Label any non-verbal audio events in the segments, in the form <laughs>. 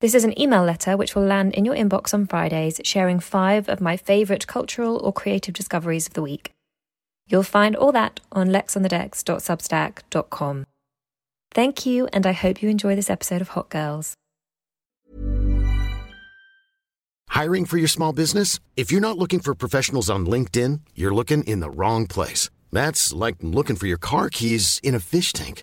This is an email letter which will land in your inbox on Fridays, sharing five of my favourite cultural or creative discoveries of the week. You'll find all that on lexonthedecks.substack.com. Thank you, and I hope you enjoy this episode of Hot Girls. Hiring for your small business? If you're not looking for professionals on LinkedIn, you're looking in the wrong place. That's like looking for your car keys in a fish tank.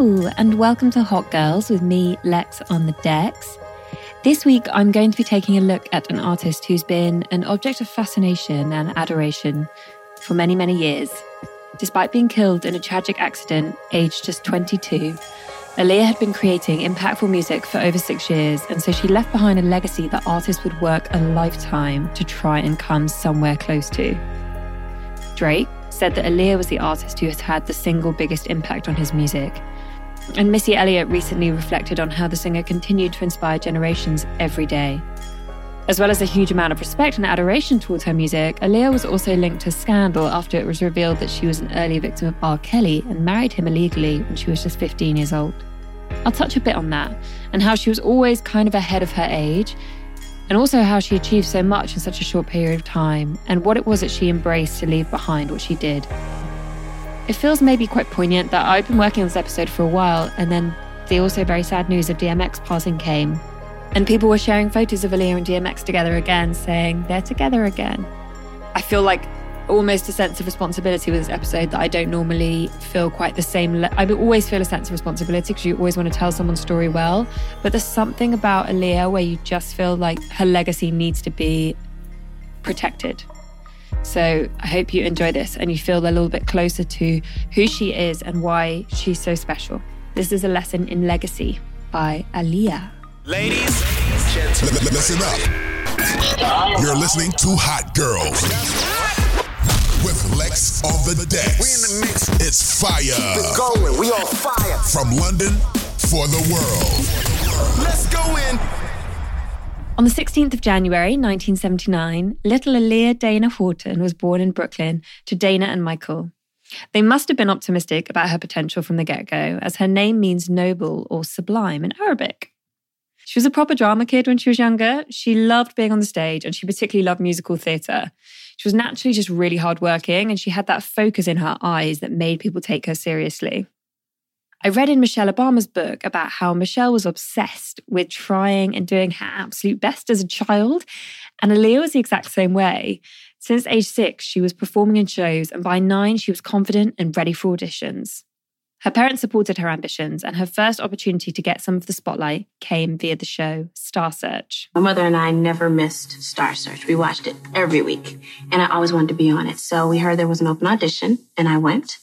And welcome to Hot Girls with me, Lex, on the decks. This week, I'm going to be taking a look at an artist who's been an object of fascination and adoration for many, many years. Despite being killed in a tragic accident, aged just 22, Aaliyah had been creating impactful music for over six years, and so she left behind a legacy that artists would work a lifetime to try and come somewhere close to. Drake said that Aaliyah was the artist who has had the single biggest impact on his music. And Missy Elliott recently reflected on how the singer continued to inspire generations every day. As well as a huge amount of respect and adoration towards her music, Aaliyah was also linked to scandal after it was revealed that she was an early victim of R. Kelly and married him illegally when she was just 15 years old. I'll touch a bit on that and how she was always kind of ahead of her age and also how she achieved so much in such a short period of time, and what it was that she embraced to leave behind what she did. It feels maybe quite poignant that I've been working on this episode for a while, and then the also very sad news of DMX passing came. And people were sharing photos of Aaliyah and DMX together again, saying they're together again. I feel like almost a sense of responsibility with this episode that I don't normally feel quite the same. Le- I always feel a sense of responsibility because you always want to tell someone's story well. But there's something about Aaliyah where you just feel like her legacy needs to be protected. So I hope you enjoy this and you feel a little bit closer to who she is and why she's so special. This is a lesson in legacy by Aaliyah. Ladies, gentlemen, listen up. You're listening to Hot Girls with Lex on the decks. We in the mix. It's fire. Keep it going. We on fire. From London for the world. Let's go in. On the 16th of January 1979, little Aaliyah Dana Horton was born in Brooklyn to Dana and Michael. They must have been optimistic about her potential from the get go, as her name means noble or sublime in Arabic. She was a proper drama kid when she was younger. She loved being on the stage and she particularly loved musical theatre. She was naturally just really hardworking and she had that focus in her eyes that made people take her seriously. I read in Michelle Obama's book about how Michelle was obsessed with trying and doing her absolute best as a child, and Aaliyah was the exact same way. Since age six, she was performing in shows, and by nine, she was confident and ready for auditions. Her parents supported her ambitions, and her first opportunity to get some of the spotlight came via the show Star Search. My mother and I never missed Star Search. We watched it every week, and I always wanted to be on it. So we heard there was an open audition, and I went,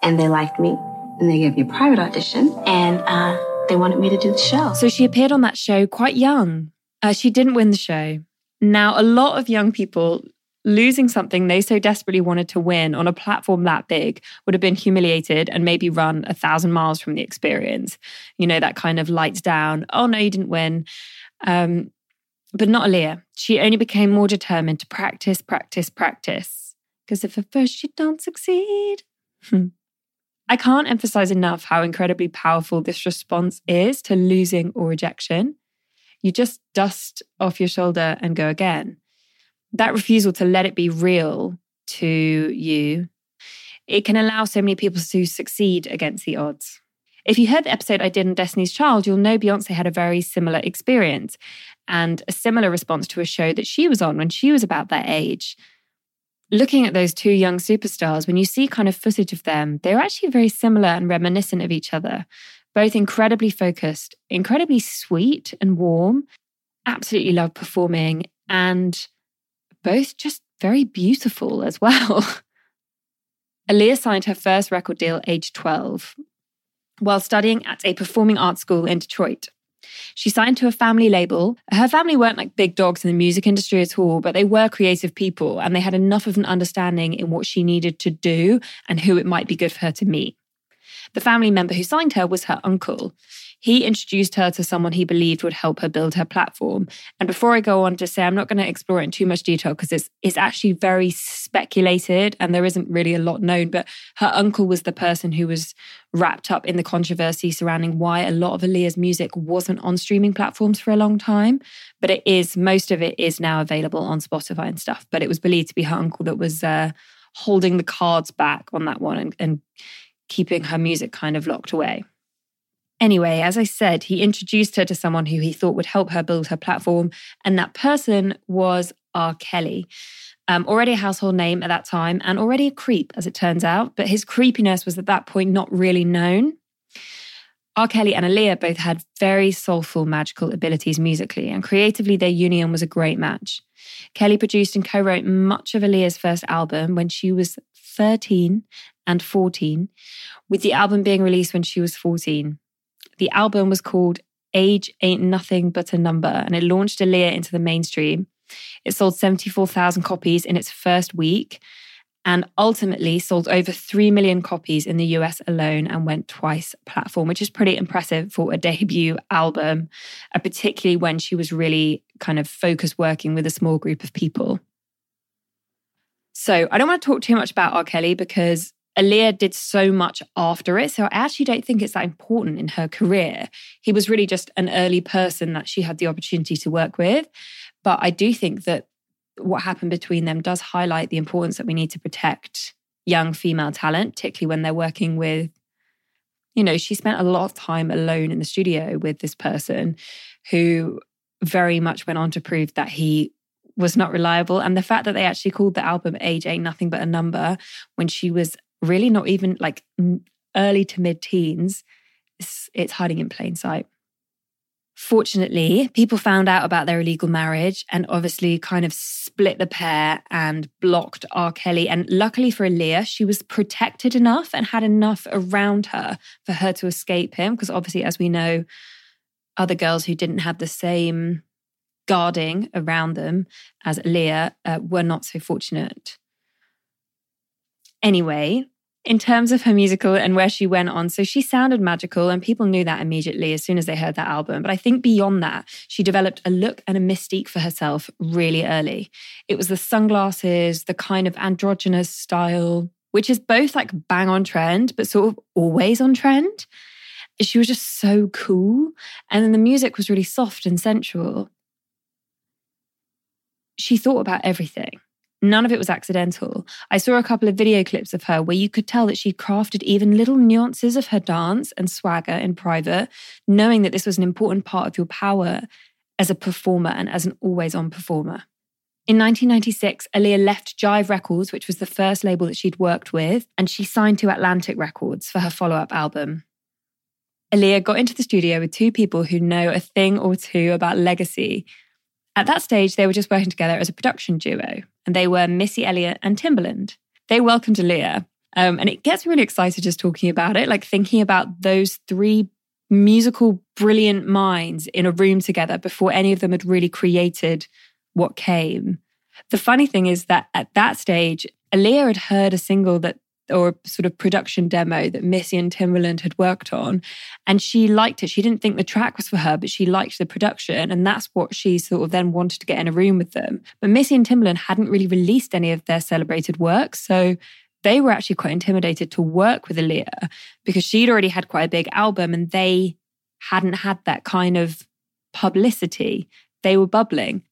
and they liked me, and they gave me a private audition, and uh, they wanted me to do the show. So she appeared on that show quite young. Uh, she didn't win the show. Now, a lot of young people losing something they so desperately wanted to win on a platform that big would have been humiliated and maybe run a thousand miles from the experience. You know, that kind of lights down, oh no, you didn't win. Um, but not Aaliyah. She only became more determined to practice, practice, practice. Because if at first you don't succeed. I can't emphasize enough how incredibly powerful this response is to losing or rejection. You just dust off your shoulder and go again that refusal to let it be real to you, it can allow so many people to succeed against the odds. If you heard the episode I did on Destiny's Child, you'll know Beyonce had a very similar experience and a similar response to a show that she was on when she was about that age. Looking at those two young superstars, when you see kind of footage of them, they're actually very similar and reminiscent of each other. Both incredibly focused, incredibly sweet and warm, absolutely love performing, and both just very beautiful as well. <laughs> Aaliyah signed her first record deal aged 12 while studying at a performing arts school in Detroit. She signed to a family label. Her family weren't like big dogs in the music industry at all, but they were creative people and they had enough of an understanding in what she needed to do and who it might be good for her to meet. The family member who signed her was her uncle. He introduced her to someone he believed would help her build her platform. And before I go on to say, I'm not going to explore it in too much detail because it's, it's actually very speculated and there isn't really a lot known. But her uncle was the person who was wrapped up in the controversy surrounding why a lot of Aaliyah's music wasn't on streaming platforms for a long time. But it is, most of it is now available on Spotify and stuff. But it was believed to be her uncle that was uh, holding the cards back on that one and, and keeping her music kind of locked away. Anyway, as I said, he introduced her to someone who he thought would help her build her platform, and that person was R. Kelly. Um, already a household name at that time and already a creep, as it turns out, but his creepiness was at that point not really known. R. Kelly and Aaliyah both had very soulful, magical abilities musically, and creatively, their union was a great match. Kelly produced and co wrote much of Aaliyah's first album when she was 13 and 14, with the album being released when she was 14. The album was called Age Ain't Nothing But a Number, and it launched Aaliyah into the mainstream. It sold 74,000 copies in its first week and ultimately sold over 3 million copies in the US alone and went twice platinum, which is pretty impressive for a <laughs> debut album, uh, particularly when she was really kind of focused working with a small group of people. So I don't want to talk too much about R. Kelly because Aaliyah did so much after it. So I actually don't think it's that important in her career. He was really just an early person that she had the opportunity to work with. But I do think that what happened between them does highlight the importance that we need to protect young female talent, particularly when they're working with, you know, she spent a lot of time alone in the studio with this person who very much went on to prove that he was not reliable. And the fact that they actually called the album Age Ain't Nothing But a Number when she was really not even like early to mid teens, it's, it's hiding in plain sight. Fortunately, people found out about their illegal marriage and obviously kind of split the pair and blocked R. Kelly. And luckily for Aaliyah, she was protected enough and had enough around her for her to escape him. Because obviously, as we know, other girls who didn't have the same guarding around them as Aaliyah uh, were not so fortunate. Anyway, in terms of her musical and where she went on. So she sounded magical, and people knew that immediately as soon as they heard that album. But I think beyond that, she developed a look and a mystique for herself really early. It was the sunglasses, the kind of androgynous style, which is both like bang on trend, but sort of always on trend. She was just so cool. And then the music was really soft and sensual. She thought about everything. None of it was accidental. I saw a couple of video clips of her where you could tell that she crafted even little nuances of her dance and swagger in private, knowing that this was an important part of your power as a performer and as an always on performer. In 1996, Aaliyah left Jive Records, which was the first label that she'd worked with, and she signed to Atlantic Records for her follow up album. Aaliyah got into the studio with two people who know a thing or two about legacy. At that stage, they were just working together as a production duo and they were Missy Elliott and Timbaland. They welcomed Aaliyah. Um, and it gets me really excited just talking about it, like thinking about those three musical, brilliant minds in a room together before any of them had really created what came. The funny thing is that at that stage, Aaliyah had heard a single that or sort of production demo that Missy and Timbaland had worked on. And she liked it. She didn't think the track was for her, but she liked the production. And that's what she sort of then wanted to get in a room with them. But Missy and Timbaland hadn't really released any of their celebrated work. So they were actually quite intimidated to work with Aaliyah because she'd already had quite a big album and they hadn't had that kind of publicity. They were bubbling.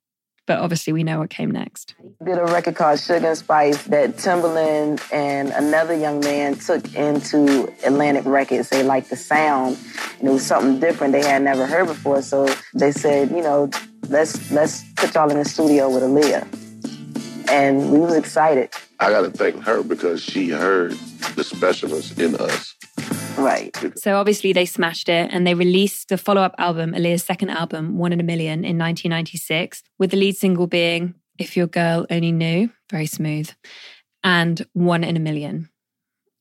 But obviously, we know what came next. Did a record called Sugar and Spice that Timbaland and another young man took into Atlantic Records. They liked the sound, and it was something different they had never heard before. So they said, you know, let's let's put y'all in the studio with Aaliyah, and we was excited. I got to thank her because she heard the specialness in us Right. So obviously they smashed it and they released the follow up album, Aaliyah's second album, One in a Million, in 1996, with the lead single being If Your Girl Only Knew, very smooth, and One in a Million.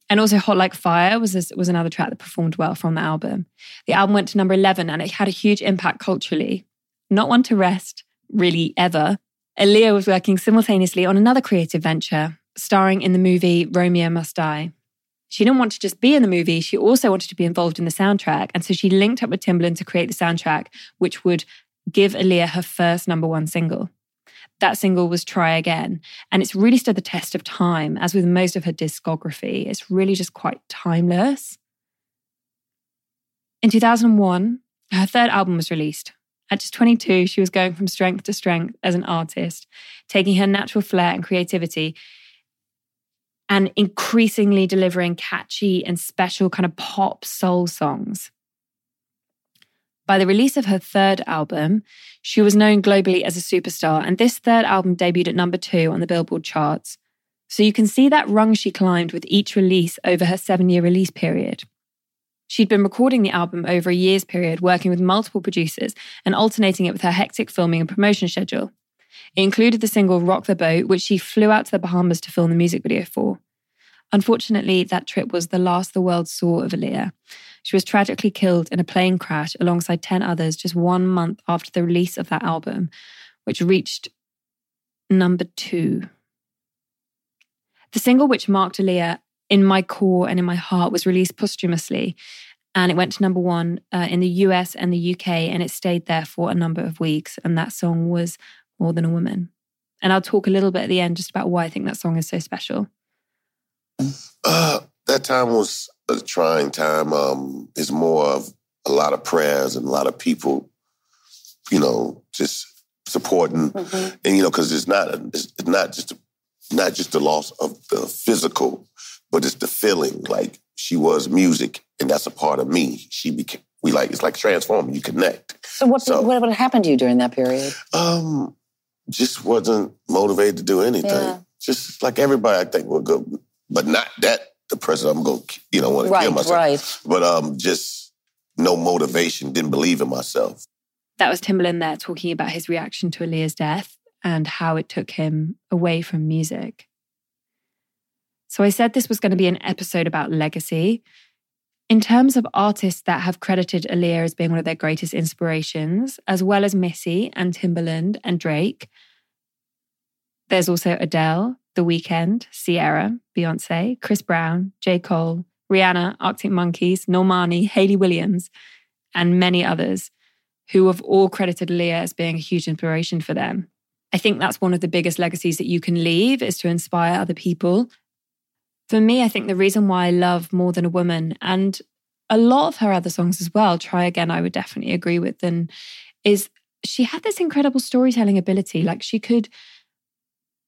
And also Hot Like Fire was, this, was another track that performed well from the album. The album went to number 11 and it had a huge impact culturally. Not one to rest, really, ever. Aaliyah was working simultaneously on another creative venture, starring in the movie Romeo Must Die. She didn't want to just be in the movie, she also wanted to be involved in the soundtrack. And so she linked up with Timbaland to create the soundtrack, which would give Aaliyah her first number one single. That single was Try Again. And it's really stood the test of time, as with most of her discography. It's really just quite timeless. In 2001, her third album was released. At just 22, she was going from strength to strength as an artist, taking her natural flair and creativity and increasingly delivering catchy and special kind of pop soul songs. By the release of her third album, she was known globally as a superstar, and this third album debuted at number two on the Billboard charts. So you can see that rung she climbed with each release over her seven year release period. She'd been recording the album over a year's period, working with multiple producers and alternating it with her hectic filming and promotion schedule. It included the single Rock the Boat, which she flew out to the Bahamas to film the music video for. Unfortunately, that trip was the last the world saw of Aaliyah. She was tragically killed in a plane crash alongside 10 others just one month after the release of that album, which reached number two. The single which marked Aaliyah in my core and in my heart was released posthumously and it went to number one uh, in the US and the UK, and it stayed there for a number of weeks. And that song was more Than a Woman. And I'll talk a little bit at the end just about why I think that song is so special. Uh, that time was a trying time. Um, it's more of a lot of prayers and a lot of people, you know, just supporting, mm-hmm. and you know, because it's not a, it's not just a, not just the loss of the physical, but it's the feeling. Like she was music, and that's a part of me. She became. We like it's like transforming. You connect. So what so, what, what happened to you during that period? Um, just wasn't motivated to do anything. Yeah. Just like everybody, I think will go, but not that depressed. I'm going, to you know, want to right, kill myself. Right. But um, just no motivation. Didn't believe in myself. That was Timbaland there talking about his reaction to Aaliyah's death and how it took him away from music. So I said this was going to be an episode about legacy. In terms of artists that have credited Aaliyah as being one of their greatest inspirations, as well as Missy and Timbaland and Drake, there's also Adele, The Weeknd, Ciara, Beyonce, Chris Brown, J. Cole, Rihanna, Arctic Monkeys, Normani, Hayley Williams, and many others who have all credited Aaliyah as being a huge inspiration for them. I think that's one of the biggest legacies that you can leave is to inspire other people for me, I think the reason why I love More Than a Woman and a lot of her other songs as well, Try Again, I would definitely agree with, and is she had this incredible storytelling ability. Like she could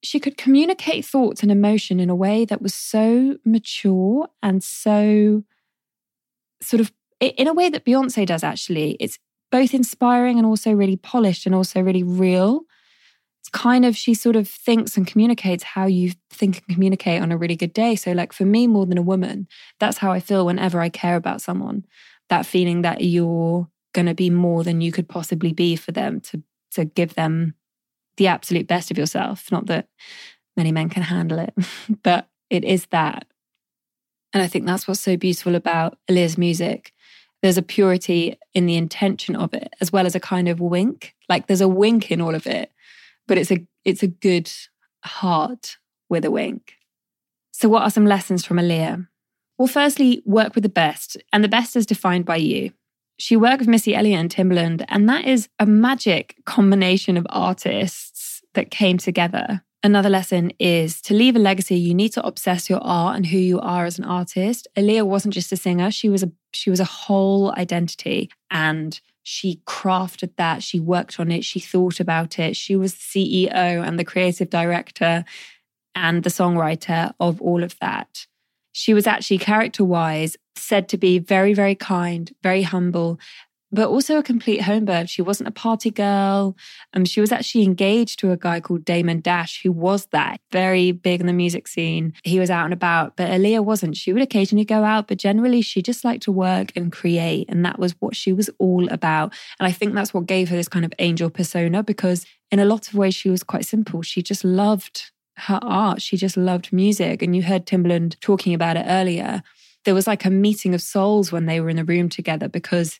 she could communicate thoughts and emotion in a way that was so mature and so sort of in a way that Beyonce does actually. It's both inspiring and also really polished and also really real kind of she sort of thinks and communicates how you think and communicate on a really good day. So, like for me, more than a woman, that's how I feel whenever I care about someone. That feeling that you're going to be more than you could possibly be for them to to give them the absolute best of yourself. Not that many men can handle it, <laughs> but it is that. And I think that's what's so beautiful about Aaliyah's music. There's a purity in the intention of it, as well as a kind of wink. Like there's a wink in all of it but it's a it's a good heart with a wink. So what are some lessons from Aaliyah? Well, firstly, work with the best, and the best is defined by you. She worked with Missy Elliott and Timbaland, and that is a magic combination of artists that came together. Another lesson is to leave a legacy, you need to obsess your art and who you are as an artist. Aaliyah wasn't just a singer, she was a she was a whole identity and she crafted that, she worked on it, she thought about it. She was the CEO and the creative director and the songwriter of all of that. She was actually character wise said to be very, very kind, very humble, but also a complete homebird. She wasn't a party girl. Um, she was actually engaged to a guy called Damon Dash, who was that very big in the music scene. He was out and about, but Aaliyah wasn't. She would occasionally go out, but generally she just liked to work and create. And that was what she was all about. And I think that's what gave her this kind of angel persona because in a lot of ways she was quite simple. She just loved her art. She just loved music. And you heard Timbaland talking about it earlier. There was like a meeting of souls when they were in the room together because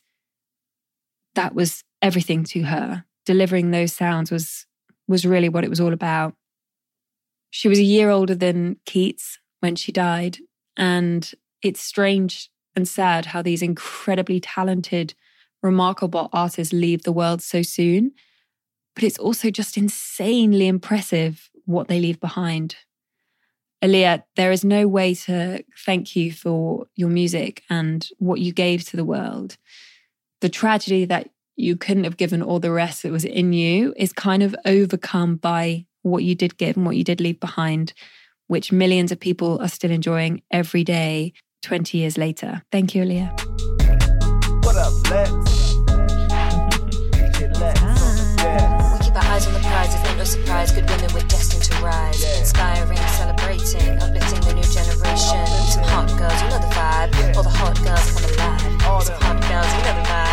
that was everything to her. Delivering those sounds was was really what it was all about. She was a year older than Keats when she died, and it's strange and sad how these incredibly talented, remarkable artists leave the world so soon. But it's also just insanely impressive what they leave behind. Aaliyah, there is no way to thank you for your music and what you gave to the world the tragedy that you couldn't have given all the rest that was in you is kind of overcome by what you did give and what you did leave behind, which millions of people are still enjoying every day 20 years later. Thank you, Aaliyah. What up, Lex? we keep our eyes on the prize, it's no surprise. Good women, we're destined to rise. Inspiring, celebrating, uplifting generation. Some hot girls, you know the vibe. All the hot girls come alive. Hot girls, you know the vibe.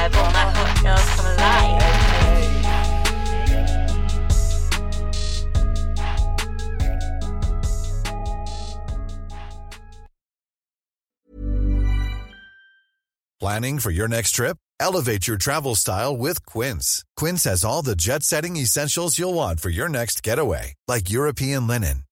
Planning for your next trip? Elevate your travel style with Quince. Quince has all the jet setting essentials you'll want for your next getaway, like European linen,